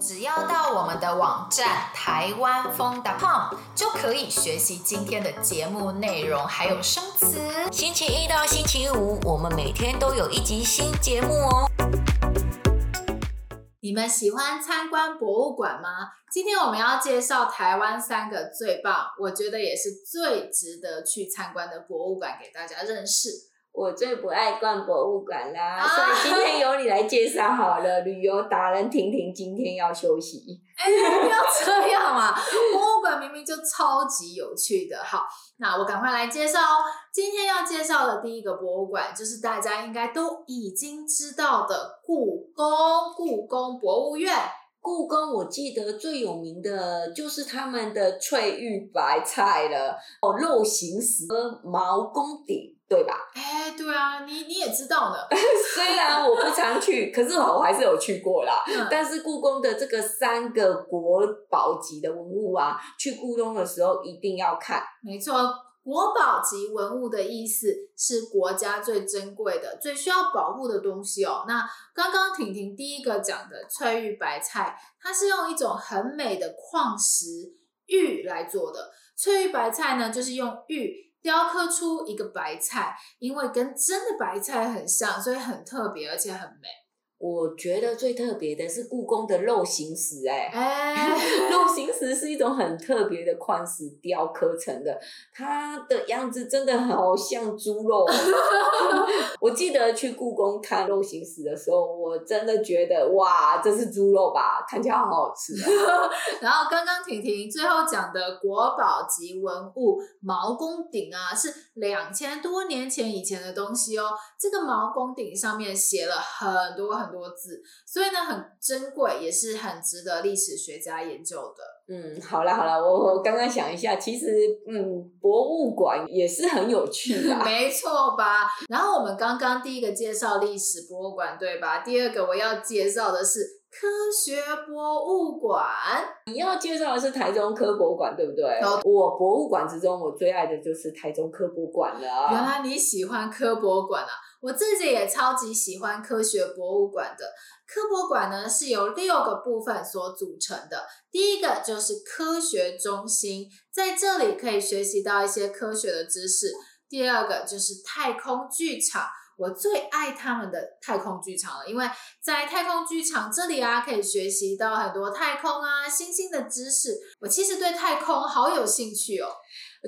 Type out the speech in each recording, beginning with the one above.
只要到我们的网站台湾风 .com 就可以学习今天的节目内容，还有生词。星期一到星期五，我们每天都有一集新节目哦。你们喜欢参观博物馆吗？今天我们要介绍台湾三个最棒，我觉得也是最值得去参观的博物馆给大家认识。我最不爱逛博物馆啦，啊、所以今天由你来介绍好了。旅游达人婷婷今天要休息。哎、欸，不要这样嘛！博物馆明明就超级有趣的。好，那我赶快来介绍哦。今天要介绍的第一个博物馆，就是大家应该都已经知道的故宫。故宫博物院。故宫我记得最有名的就是他们的翠玉白菜了，哦，肉形石和毛公鼎。对吧？哎，对啊，你你也知道呢。虽然我不常去，可是我还是有去过啦。嗯、但是故宫的这个三个国宝级的文物啊，去故宫的时候一定要看。没错，国宝级文物的意思是国家最珍贵的、最需要保护的东西哦。那刚刚婷婷第一个讲的翠玉白菜，它是用一种很美的矿石玉来做的。翠玉白菜呢，就是用玉。雕刻出一个白菜，因为跟真的白菜很像，所以很特别，而且很美。我觉得最特别的是故宫的肉形石、欸，哎、欸，肉形石是一种很特别的矿石雕刻成的，它的样子真的好像猪肉。我记得去故宫看肉形石的时候，我真的觉得哇，这是猪肉吧？看起来好好吃、啊。然后刚刚婷婷最后讲的国宝级文物毛公鼎啊，是两千多年前以前的东西哦。这个毛公鼎上面写了很多很。多字，所以呢，很珍贵，也是很值得历史学家研究的。嗯，好了好了，我我刚刚想一下，其实嗯，博物馆也是很有趣 的，没错吧？然后我们刚刚第一个介绍历史博物馆，对吧？第二个我要介绍的是科学博物馆。你要介绍的是台中科博馆，对不对？我博物馆之中，我最爱的就是台中科博馆了。原来你喜欢科博馆啊？我自己也超级喜欢科学博物馆的。科博馆呢，是由六个部分所组成的。第一个就是科学中心，在这里可以学习到一些科学的知识。第二个就是太空剧场，我最爱他们的太空剧场了，因为在太空剧场这里啊，可以学习到很多太空啊、星星的知识。我其实对太空好有兴趣哦。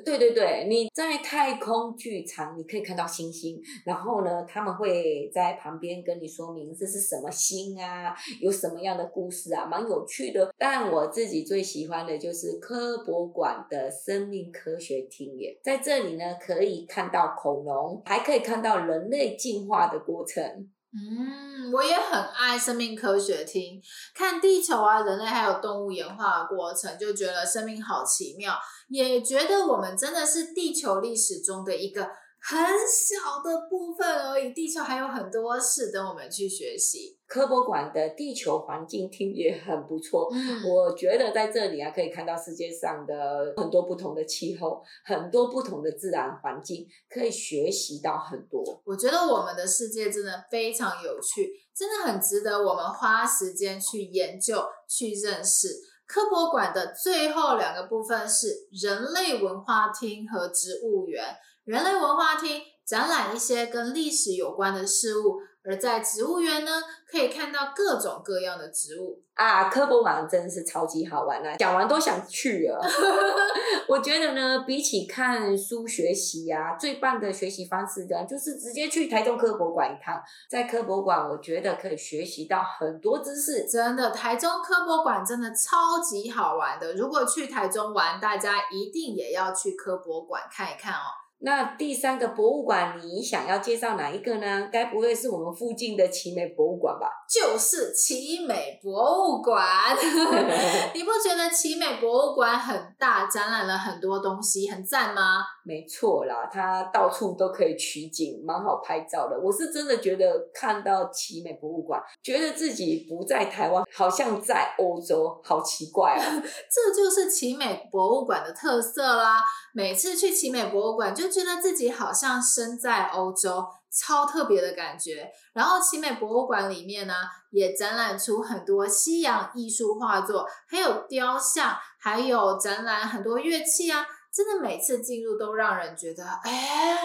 对对对，你在太空剧场，你可以看到星星，然后呢，他们会在旁边跟你说明这是什么星啊，有什么样的故事啊，蛮有趣的。但我自己最喜欢的就是科博馆的生命科学厅耶，在这里呢，可以看到恐龙，还可以看到人类进化的过程。嗯，我也很爱生命科学听，看地球啊，人类还有动物演化的过程，就觉得生命好奇妙，也觉得我们真的是地球历史中的一个。很小的部分而已，地球还有很多事等我们去学习。科博馆的地球环境厅也很不错，嗯，我觉得在这里啊，可以看到世界上的很多不同的气候，很多不同的自然环境，可以学习到很多。我觉得我们的世界真的非常有趣，真的很值得我们花时间去研究、去认识。科博馆的最后两个部分是人类文化厅和植物园。人类文化厅展览一些跟历史有关的事物，而在植物园呢，可以看到各种各样的植物啊。科博馆真的是超级好玩啊，讲完都想去了。我觉得呢，比起看书学习啊，最棒的学习方式呢，就是直接去台中科博馆一趟。在科博馆，我觉得可以学习到很多知识。真的，台中科博馆真的超级好玩的。如果去台中玩，大家一定也要去科博馆看一看哦。那第三个博物馆，你想要介绍哪一个呢？该不会是我们附近的奇美博物馆吧？就是奇美博物馆。你不觉得奇美博物馆很大，展览了很多东西，很赞吗？没错啦，它到处都可以取景，蛮好拍照的。我是真的觉得看到奇美博物馆，觉得自己不在台湾，好像在欧洲，好奇怪啊！这就是奇美博物馆的特色啦。每次去奇美博物馆，就觉得自己好像身在欧洲，超特别的感觉。然后奇美博物馆里面呢，也展览出很多西洋艺术画作，还有雕像，还有展览很多乐器啊。真的每次进入都让人觉得，哎，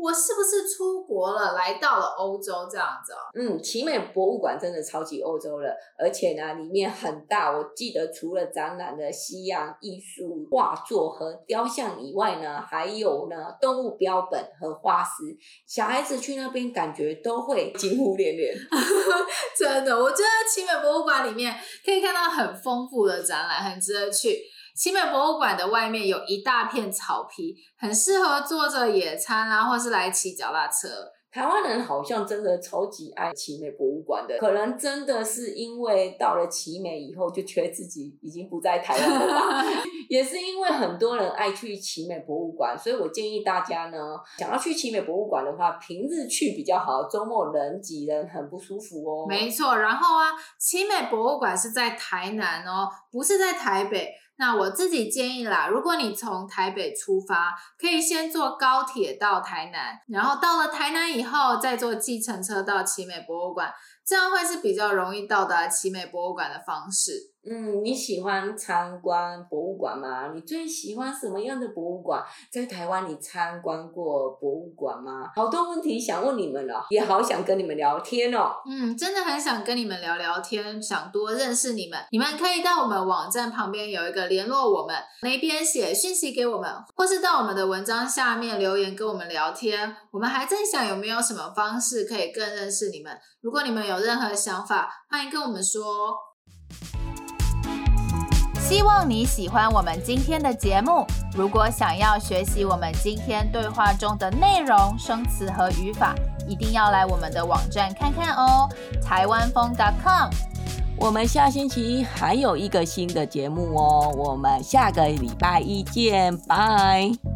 我是不是出国了，来到了欧洲这样子哦？嗯，奇美博物馆真的超级欧洲了，而且呢，里面很大。我记得除了展览的西洋艺术画作和雕像以外呢，还有呢动物标本和化石。小孩子去那边感觉都会惊呼连连。真的，我觉得奇美博物馆里面可以看到很丰富的展览，很值得去。奇美博物馆的外面有一大片草皮，很适合坐着野餐啊，或是来骑脚踏车。台湾人好像真的超级爱奇美博物馆的，可能真的是因为到了奇美以后，就觉得自己已经不在台湾了吧。也是因为很多人爱去奇美博物馆，所以我建议大家呢，想要去奇美博物馆的话，平日去比较好，周末人挤人很不舒服哦。没错，然后啊，奇美博物馆是在台南哦，不是在台北。那我自己建议啦，如果你从台北出发，可以先坐高铁到台南，然后到了台南以后，再坐计程车到奇美博物馆，这样会是比较容易到达奇美博物馆的方式。嗯，你喜欢参观博物馆吗？你最喜欢什么样的博物馆？在台湾你参观过博物馆吗？好多问题想问你们了，也好想跟你们聊天哦。嗯，真的很想跟你们聊聊天，想多认识你们。你们可以到我们网站旁边有一个联络我们，那边写讯息给我们，或是到我们的文章下面留言跟我们聊天。我们还在想有没有什么方式可以更认识你们。如果你们有任何想法，欢迎跟我们说。希望你喜欢我们今天的节目。如果想要学习我们今天对话中的内容、生词和语法，一定要来我们的网站看看哦，台湾风 .com。我们下星期还有一个新的节目哦，我们下个礼拜一见，拜。